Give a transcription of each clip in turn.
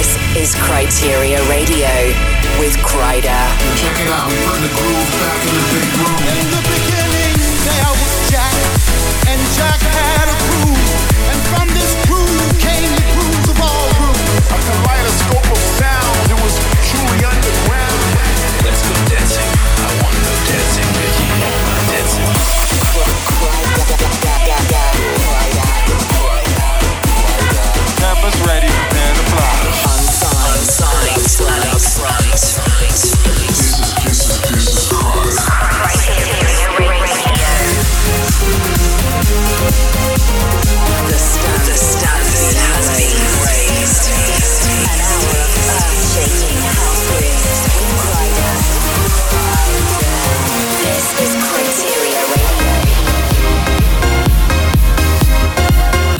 This is Kryteria Radio with Kryder. Check it out, bring the groove back in the big room. In the beginning, there was Jack, and Jack had a groove, and from this groove came the grooves of all grooves. A kaleidoscope of sound,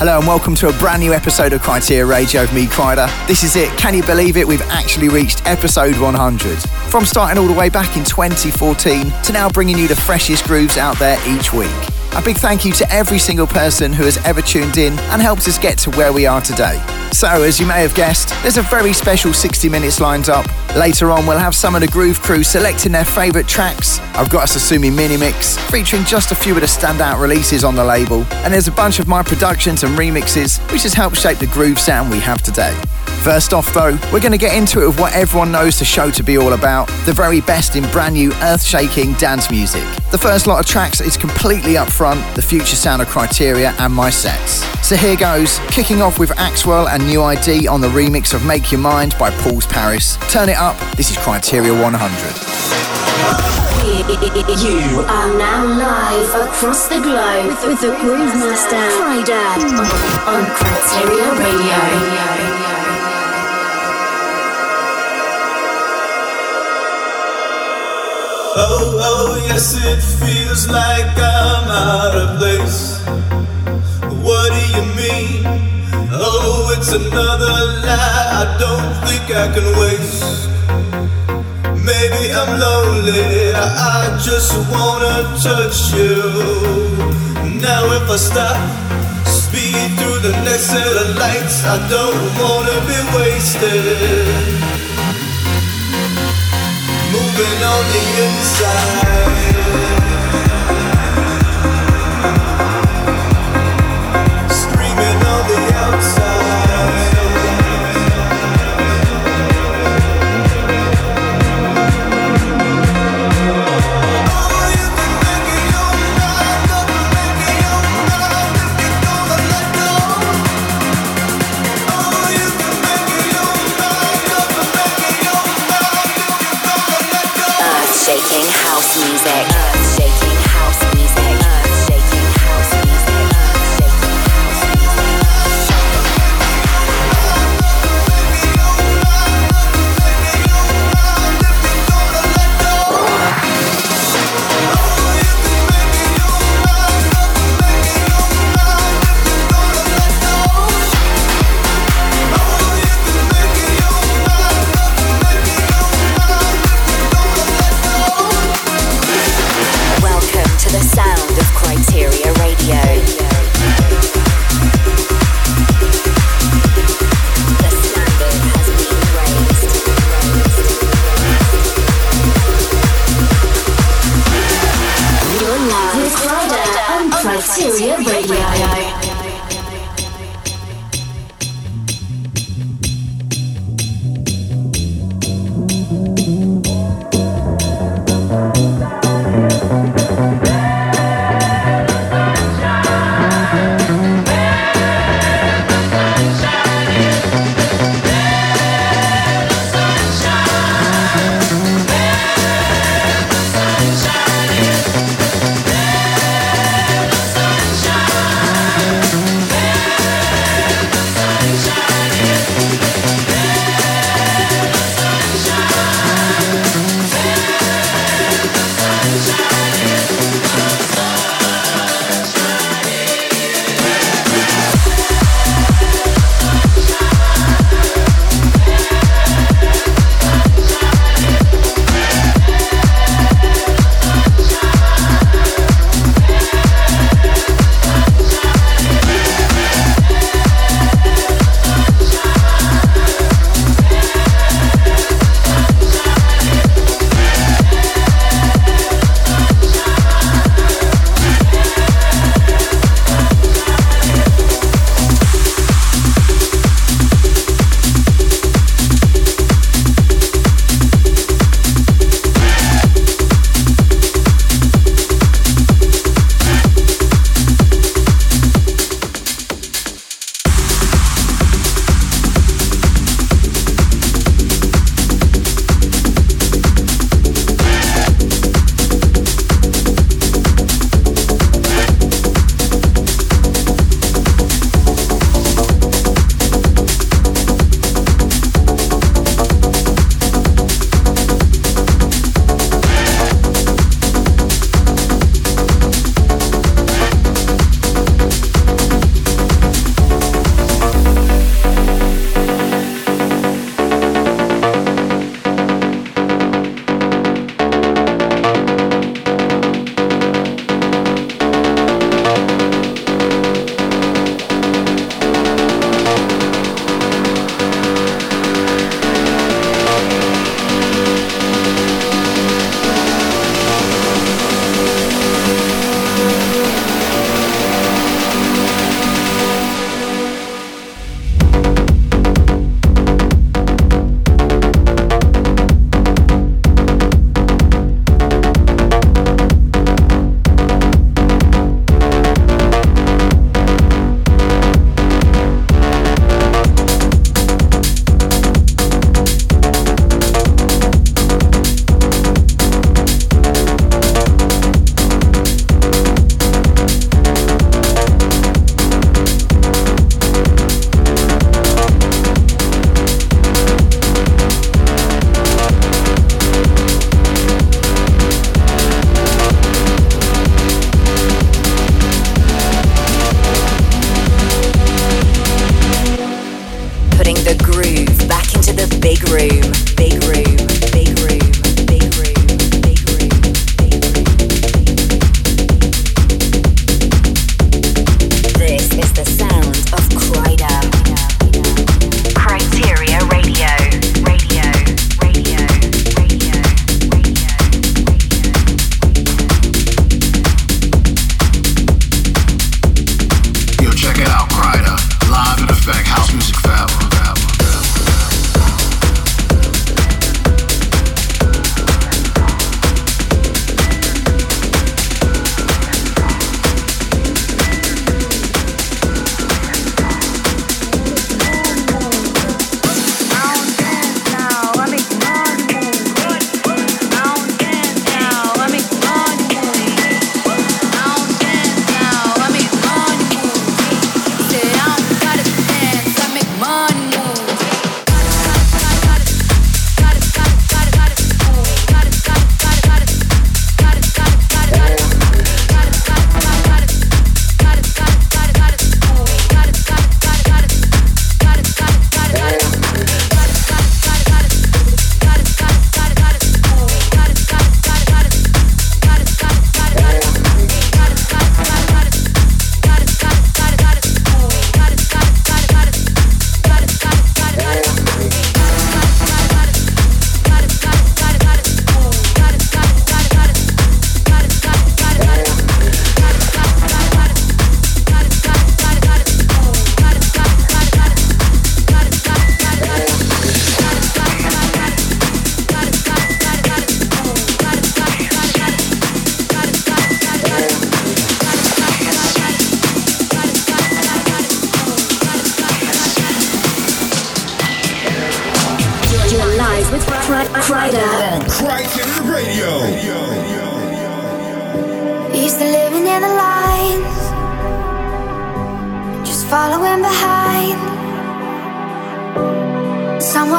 Hello and welcome to a brand new episode of Kryteria Radio with me, Kryder. This is it. Can you believe it? We've actually reached episode 100. From starting all the way back in 2014 to now bringing you the freshest grooves out there each week. A big thank you to every single person who has ever tuned in and helped us get to where we are today. So, as you may have guessed, there's a very special 60 minutes lined up. Later on, we'll have some of the Groove Crew selecting their favourite tracks. I've got a Sasumi mini mix featuring just a few of the standout releases on the label, and there's a bunch of my productions and remixes which has helped shape the groove sound we have today. First off, though, we're going to get into it with what everyone knows the show to be all about the very best in brand new earth shaking dance music. The first lot of tracks is completely up front, the future sound of Kryteria and my sets. So here goes, kicking off with Axwell and New ID on the remix of Make Your Mind by Pauls Paris. Turn it up, this is Kryteria 100. You are now live across the globe with, with the Groove Master Friday on Kryteria Radio. Oh, yes, it feels like I'm out of place. What do you mean? Oh, it's another lie I don't think I can waste. Maybe I'm lonely, I just wanna touch you. Now, if I stop, speed through the next set of lights, I don't wanna be wasted moving on the inside.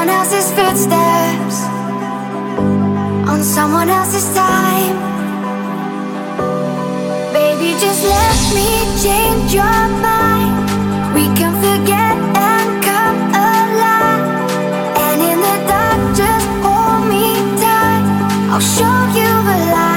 someone else's footsteps, on someone else's time. Baby, just let me change your mind. We can forget and come alive. And in the dark, just hold me tight. I'll show you the light.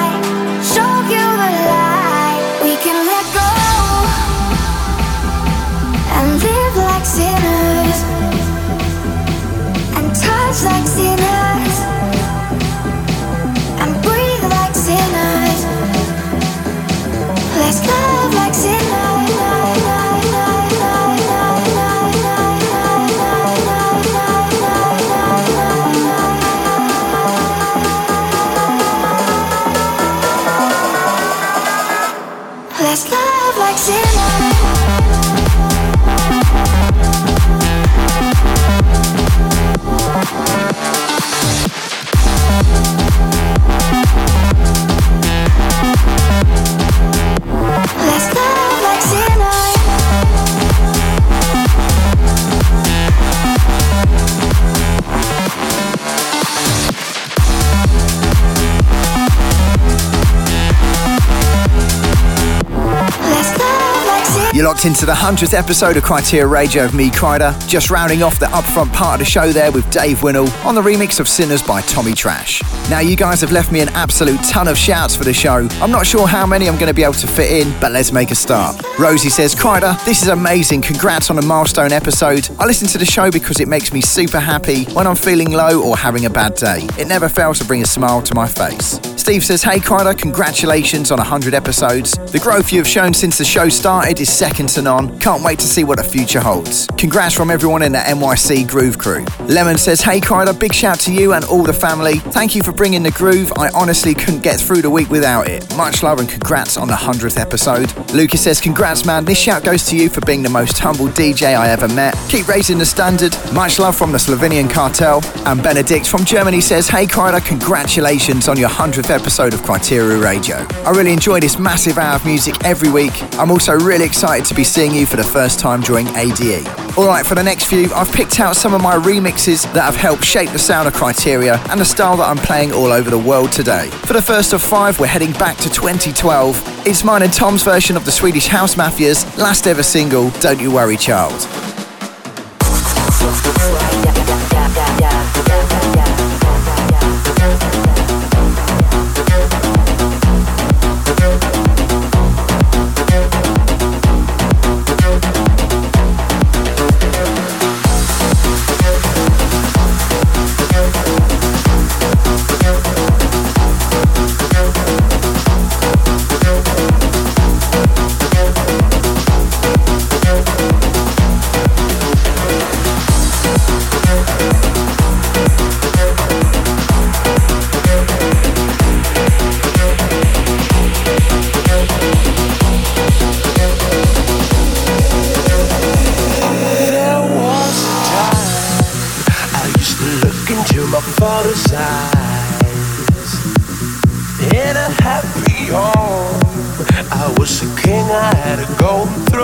Into the 100th episode of Kryteria Radio of me, Kryder. Just rounding off the upfront part of the show there with Dave Winnel on the remix of Sinners by Tommy Trash. Now, you guys have left me an absolute ton of shouts for the show. I'm not sure how many I'm going to be able to fit in, but let's make a start. Rosie says, Kryder, this is amazing. Congrats on a milestone episode. I listen to the show because it makes me super happy when I'm feeling low or having a bad day. It never fails to bring a smile to my face. Steve says, Hey Kryder, congratulations on 100 episodes. The growth you have shown since the show started is second to none. Can't wait to see what the future holds. Congrats from everyone in the NYC Groove crew. Lemon says, Hey Kryder, big shout to you and all the family. Thank you for bringing the groove. I honestly couldn't get through the week without it. Much love and congrats on the 100th episode. Lucas says, Congrats, man. This shout goes to you for being the most humble DJ I ever met. Keep raising the standard. Much love from the Slovenian cartel. And Benedict from Germany says, Hey Kryder, congratulations on your 100th episode of Kryteria Radio. I really enjoy this massive hour of music every week. I'm also really excited to be seeing you for the first time during ADE. Alright, for the next few, I've picked out some of my remixes that have helped shape the sound of Kryteria and the style that I'm playing all over the world today. For the first of five, we're heading back to 2012. It's mine and Tom's version of the Swedish House Mafia's last ever single, Don't You Worry Child.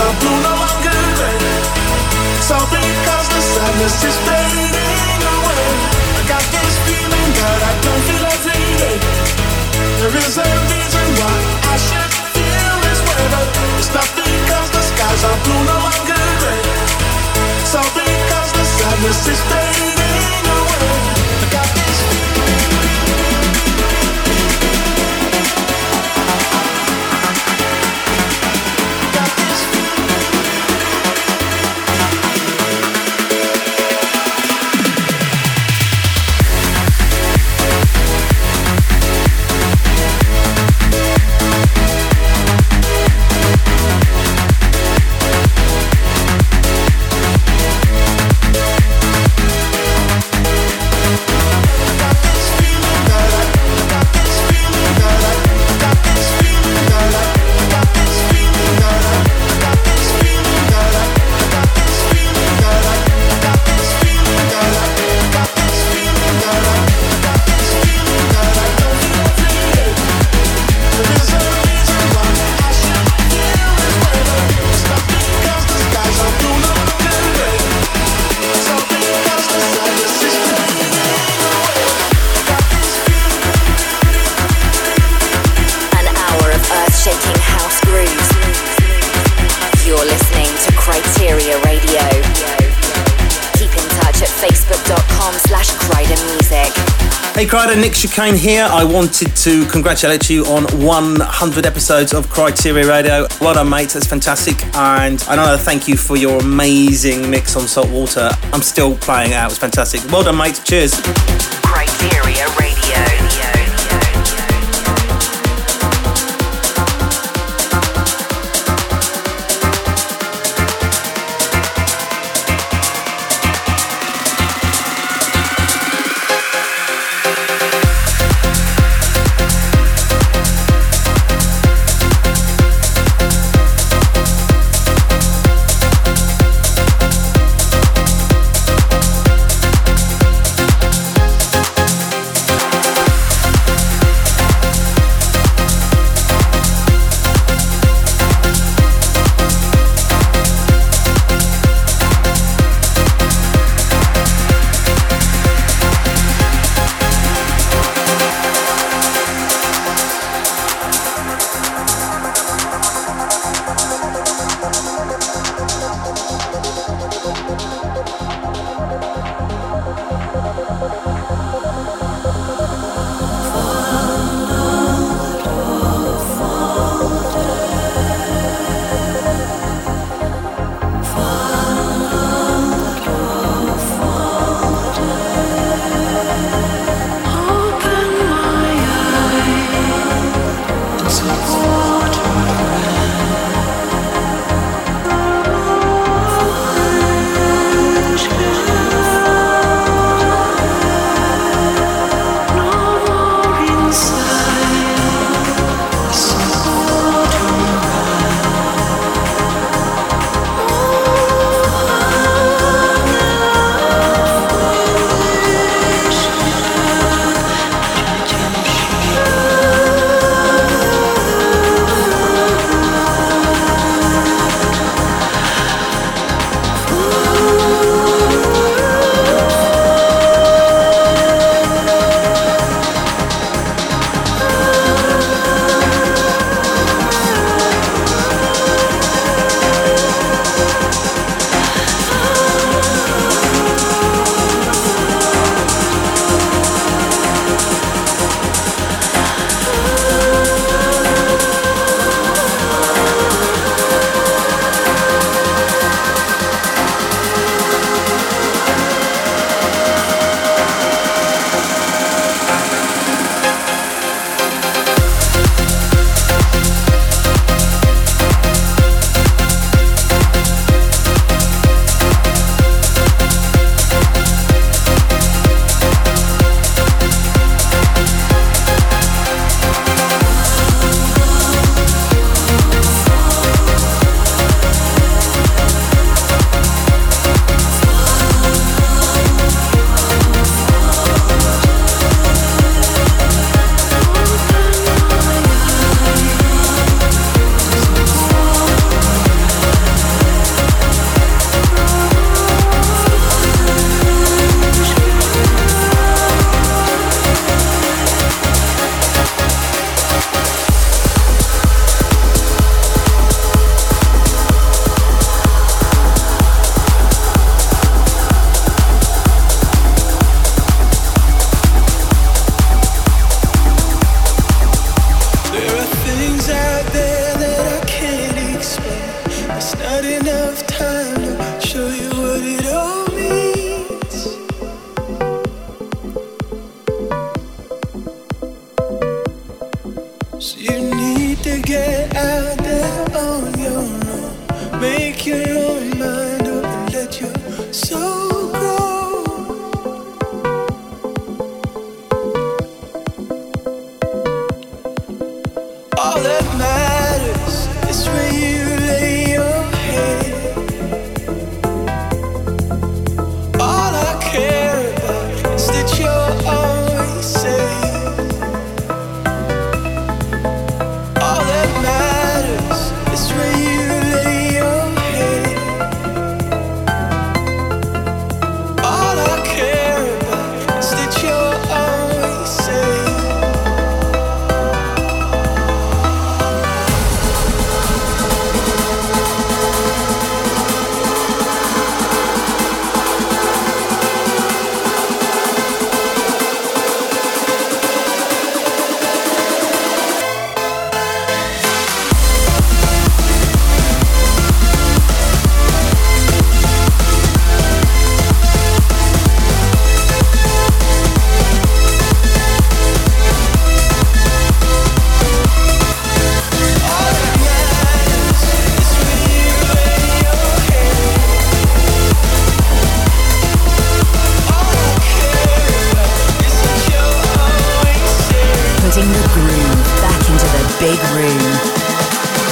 Some blue no longer because the sadness is fading away, I got this feeling that I don't feel every day. There is why I should feel this way, but it's not because the skies are blue no longer because the sadness is fading. Hey Kryder, Nick Chicane here. I wanted to congratulate you on 100 episodes of Kryteria Radio. Well done, mate. That's fantastic. And know thank you for your amazing mix on Saltwater. I'm still playing out. It was fantastic. Well done, mate. Cheers.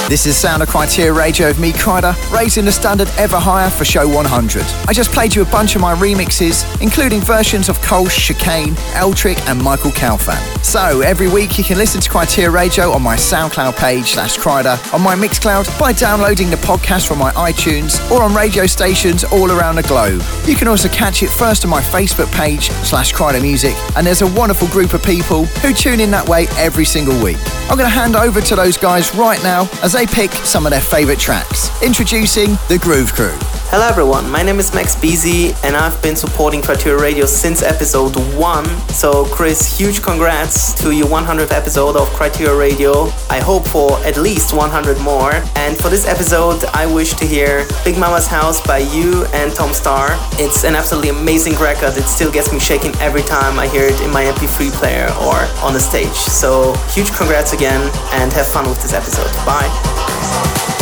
This is Sound of Kryteria Radio with me, Kryder, raising the standard ever higher for show 100. I just played you a bunch of my remixes, including versions of Cole, Chicane, Eltrick, and Michael Calfan. So every week you can listen to Kryteria Radio on my SoundCloud page slash Kryder, on my Mixcloud by downloading the podcast from my iTunes, or on radio stations all around the globe. You can also catch it first on my Facebook page slash Kryder Music, and there's a wonderful group of people who tune in that way every single week. I'm going to hand over to those guys right now as they pick some of their favourite tracks. Introducing the Groove Crew. Hello everyone, my name is Max Beasy and I've been supporting Kryteria Radio since episode 1. So Chris, huge congrats to your 100th episode of Kryteria Radio. I hope for at least 100 more. And for this episode, I wish to hear Big Mama's House by you and Tom Starr. It's an absolutely amazing record. It still gets me shaking every time I hear it in my MP3 player or on the stage. So huge congrats again and have fun with this episode. Bye.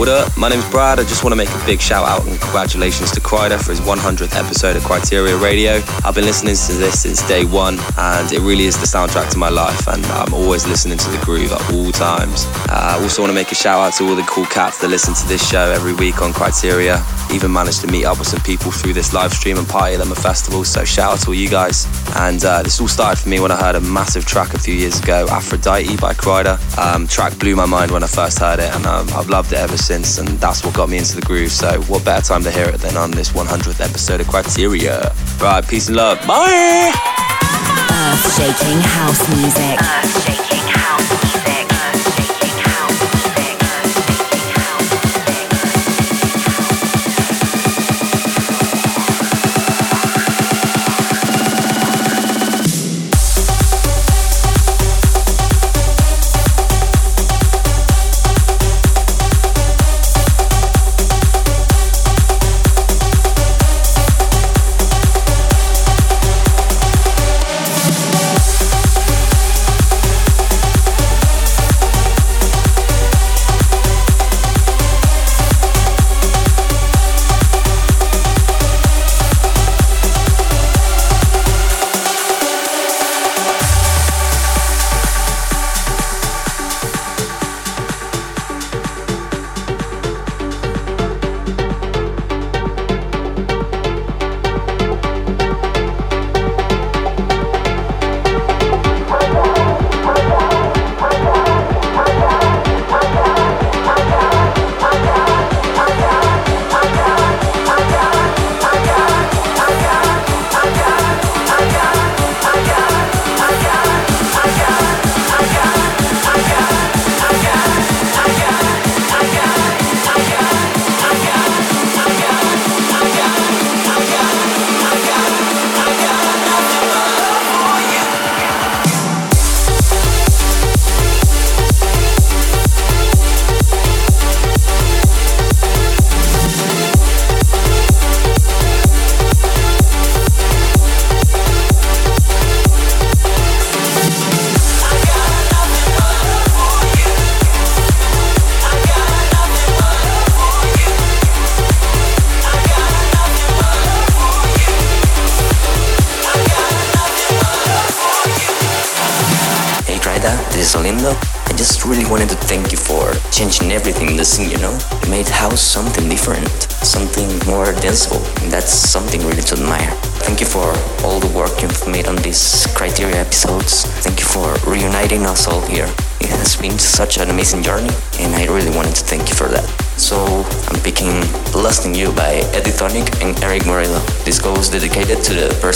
What up? My name's Brad. I just want to make a big shout out and congratulations to Kryder for his 100th episode of Kryteria Radio. I've been listening to this since day one, and it really is the soundtrack to my life, and I'm always listening to the groove at all times. Uh, I also want to make a shout out to all the cool cats that listen to this show every week on Kryteria. Even managed to meet up with some people through this live stream and party at them at festivals, so shout out to all you guys. And uh, this all started for me when I heard a massive track a few years ago, Aphrodite by Kryder. Um, track blew my mind when I first heard it, and um, I've loved it ever since, and that's what got me into the groove. So, what better time to hear it than on this 100th episode of Kryteria? Right, peace and love. Bye! Earth shaking house music. Earth shaking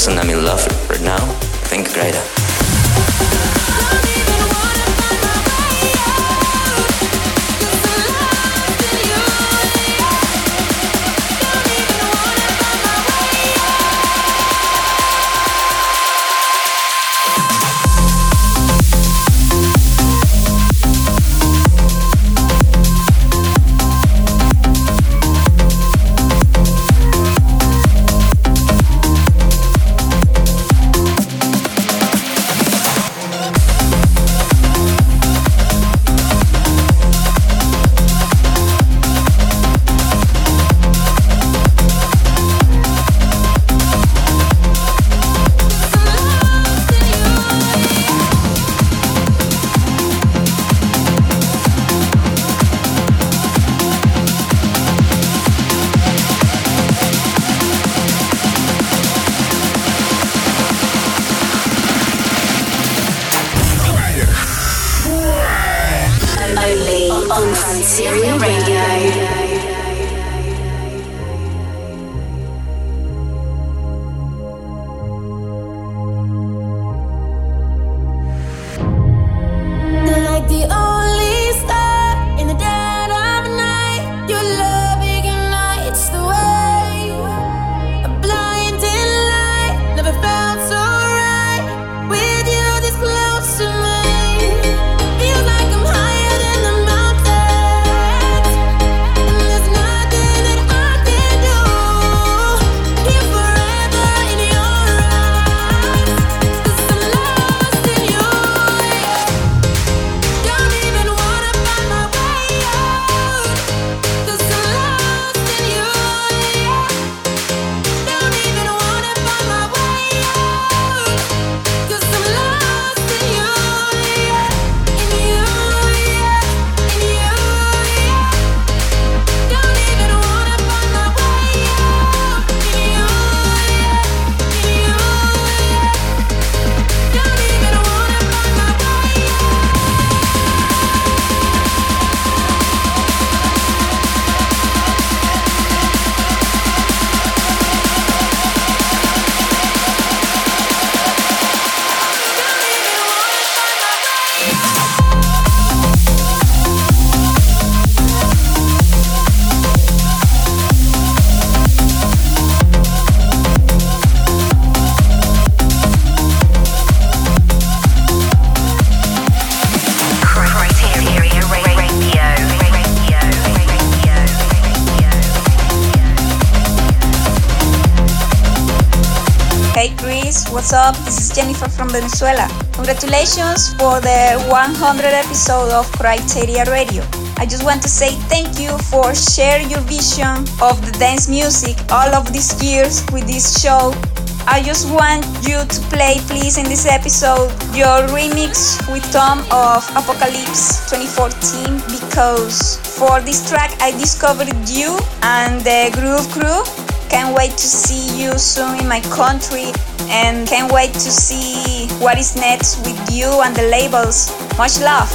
person I'm in love. Venezuela. Congratulations for the 100 episode of Kryteria Radio. I just want to say thank you for sharing your vision of the dance music all of these years with this show. I just want you to play, please, in this episode, your remix with Tom of Apocalypse 2014 because for this track I discovered you and the Groove Crew. Can't wait to see you soon in my country and can't wait to see what is next with you and the labels. Much love.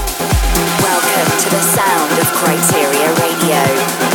Welcome to the sound of Kryteria Radio.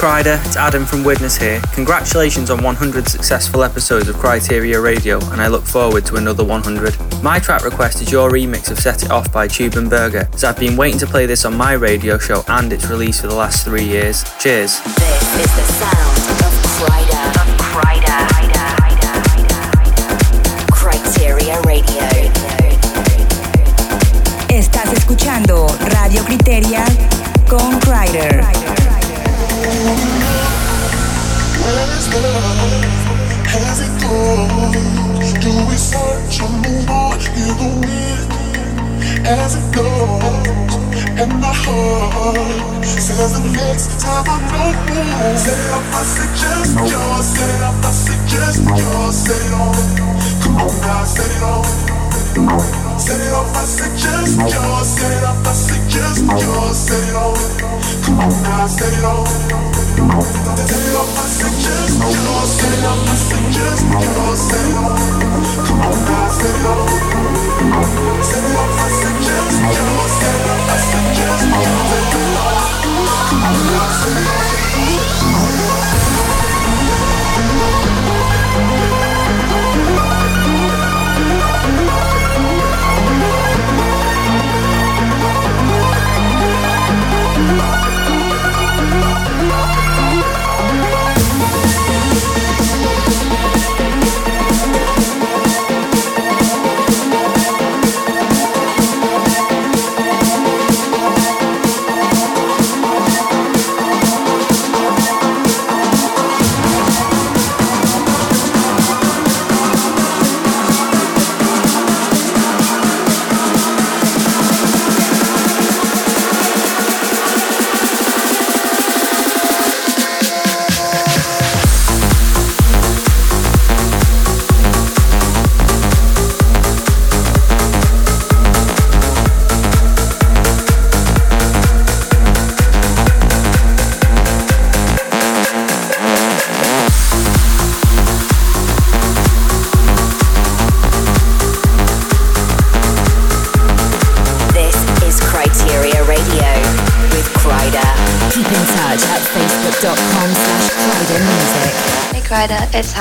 Kryder, it's Adam from Widnes here. Congratulations on 100 successful episodes of Kryteria Radio, and I look forward to another 100. My track request is your remix of Set It Off by Tube and Berger, as I've been waiting to play this on my radio show and its release for the last three years. Cheers. Says the next time I it up, I suggest yours. Up, I suggest yours. Set it up, I suggest yours. Set it up, I suggest yours. Set it on. Come on now, set it on. Set it up, I suggest yours. Set it up, I suggest yours. Set it on. Come on now, set it on. Set it up, I suggest yours. Set it up, I suggest yours. Come on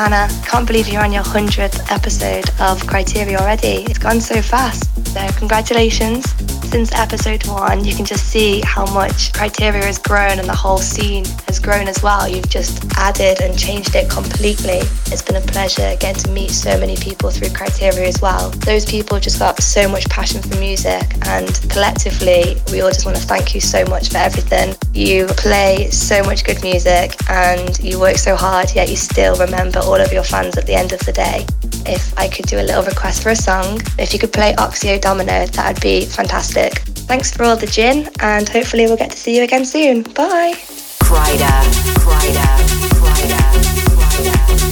Hannah. Can't believe you're on your 100th episode of Kryteria already. It's gone so fast. So, congratulations. Since episode one, you can just see how much Kryteria has grown and the whole scene has grown as well. You've just added and changed it completely. It's been a pleasure again to meet so many people through Kryteria as well. Those people just got so much passion for music, and collectively, we all just want to thank you so much for everything. You play so much good music and you work so hard, yet you still remember all of your fans at the end of the day. If I could do a little request for a song, if you could play Oxia Domino, that would be fantastic. Thanks for all the gin, and hopefully, we'll get to see you again soon. Bye. This is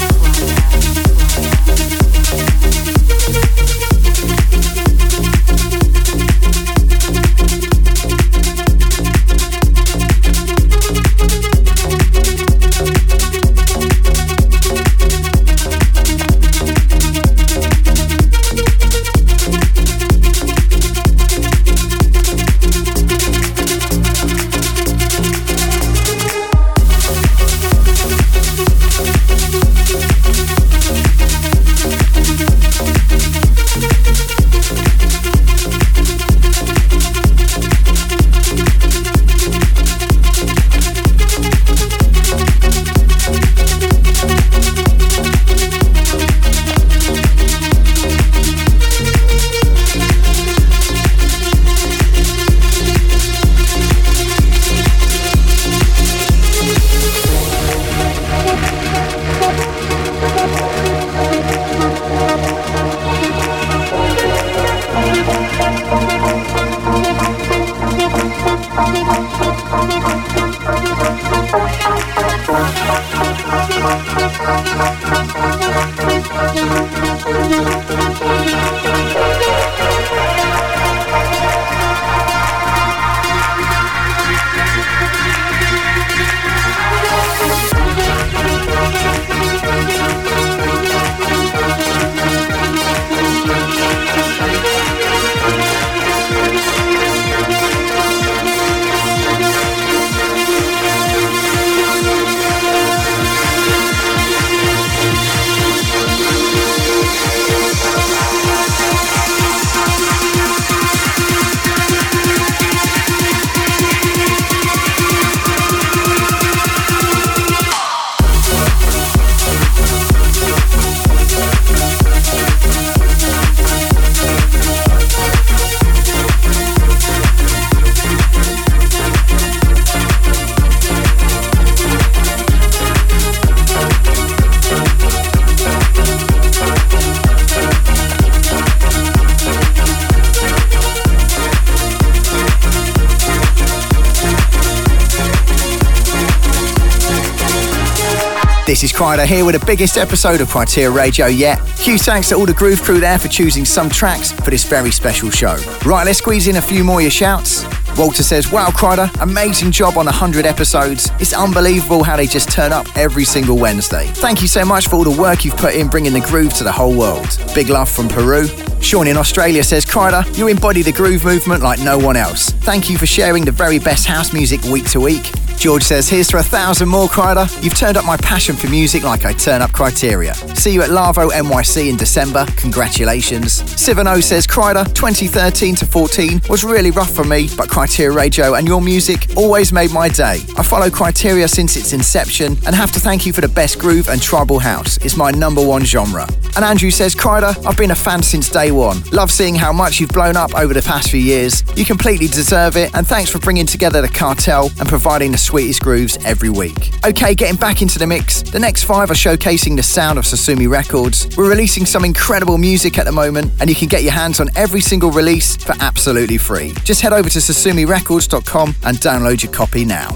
Here with the biggest episode of Kryteria Radio yet. Huge thanks to all the Groove crew there for choosing some tracks for this very special show. Right, let's squeeze in a few more your shouts. Walter says, Wow, Kryder, amazing job on 100 episodes. It's unbelievable how they just turn up every single Wednesday. Thank you so much for all the work you've put in bringing the groove to the whole world. Big love from Peru. Sean in Australia says, Kryder, you embody the groove movement like no one else. Thank you for sharing the very best house music week to week. George says, here's to a thousand more, Kryder. You've turned up my passion for music like I turn up Kryteria. See you at Lavo NYC in December. Congratulations. Sivano oh says, Kryder, 2013 to 14 was really rough for me, but Kryteria Radio and your music always made my day. I follow Kryteria since its inception and have to thank you for the best groove and tribal house. It's my number one genre. And Andrew says, Kryder, I've been a fan since day one. Love seeing how much you've blown up over the past few years. You completely deserve it, and thanks for bringing together the cartel and providing the sweetest grooves every week. Okay, getting back into the mix. The next five are showcasing the sound of Records. We're releasing some incredible music at the moment, and you can get your hands on every single release for absolutely free. Just head over to sosumirecords.com and download your copy now.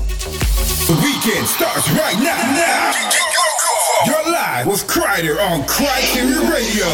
The weekend starts right now. now. You're live with Kryder on Radio.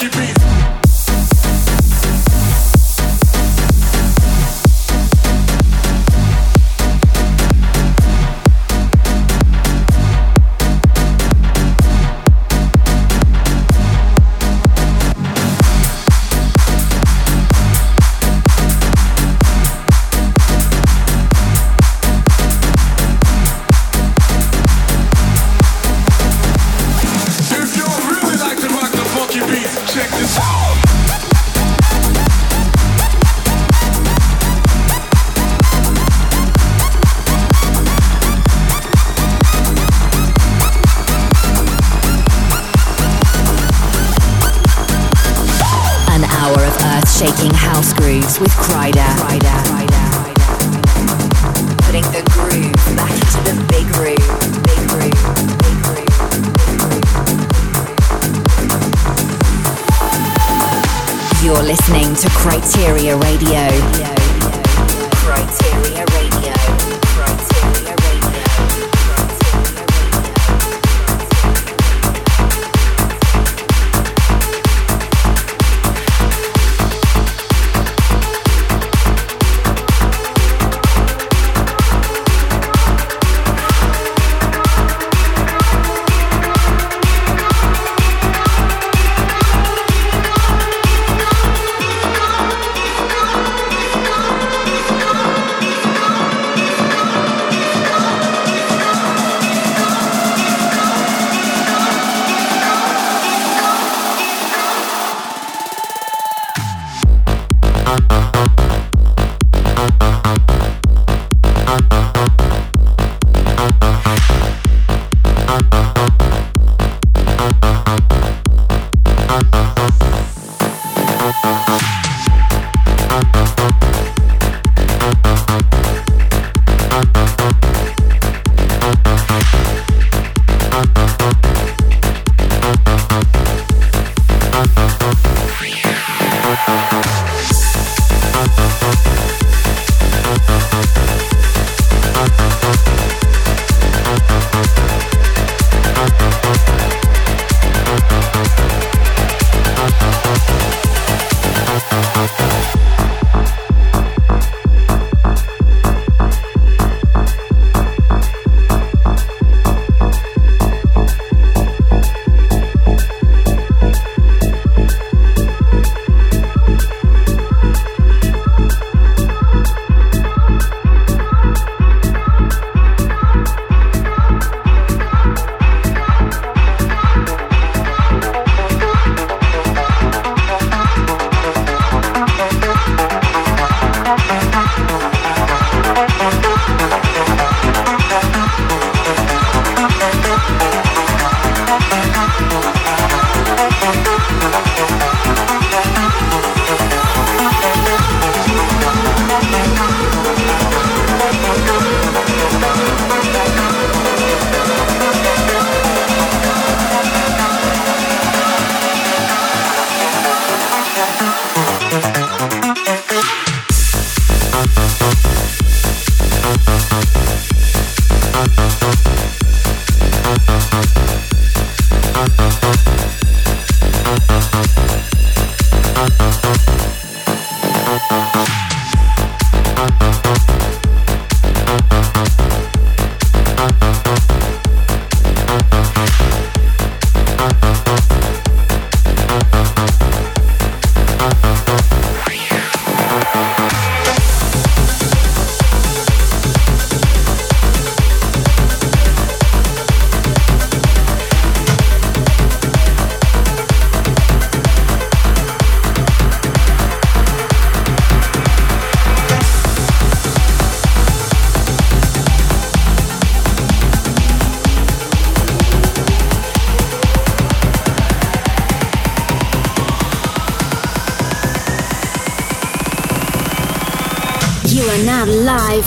Funky beat.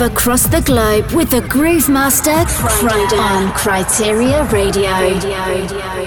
Across the globe with the Groove Master on Kryteria Radio.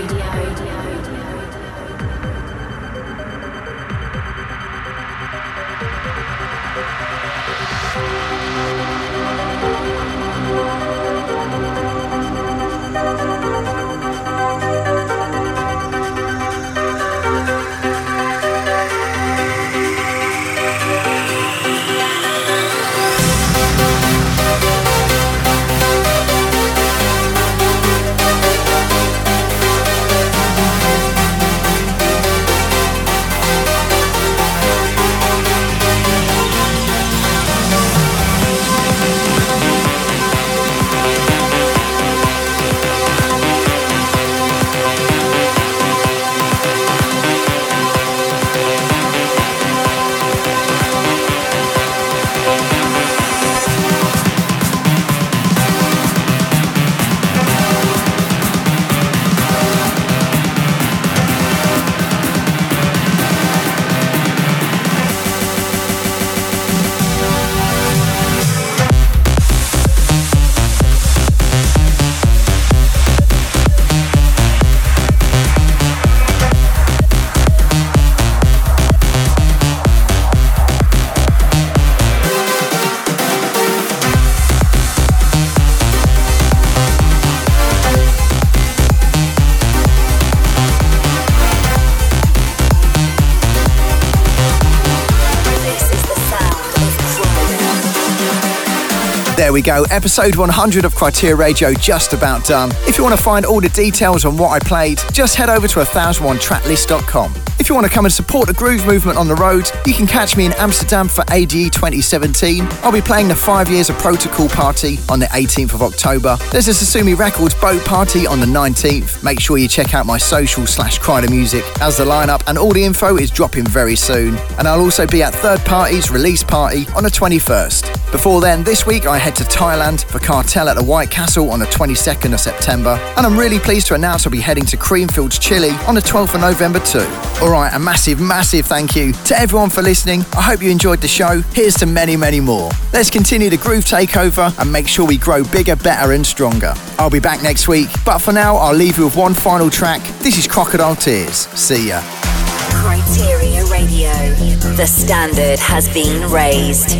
We go. Episode 100 of Kryteria Radio just about done. If you want to find all the details on what I played, just head over to 1001tracklist.com. If you want to come and support the groove movement on the road, you can catch me in Amsterdam for ADE 2017. I'll be playing the five years of Protocol party on the 18th of October. There's a Sosumi Records boat party on the 19th. Make sure you check out my social slash Kryder Music as the lineup and all the info is dropping very soon. And I'll also be at Third Party's release party on the 21st. Before then, this week I head to Thailand for Cartel at the White Castle on the 22nd of September. And I'm really pleased to announce I'll be heading to Creamfields, Chile on the 12th of November too. Alright, a massive, massive thank you to everyone for listening. I hope you enjoyed the show. Here's to many, many more. Let's continue the groove takeover and make sure we grow bigger, better, and stronger. I'll be back next week, but for now, I'll leave you with one final track. This is Crocodile Tears. See ya. Kryteria Radio. The standard has been raised.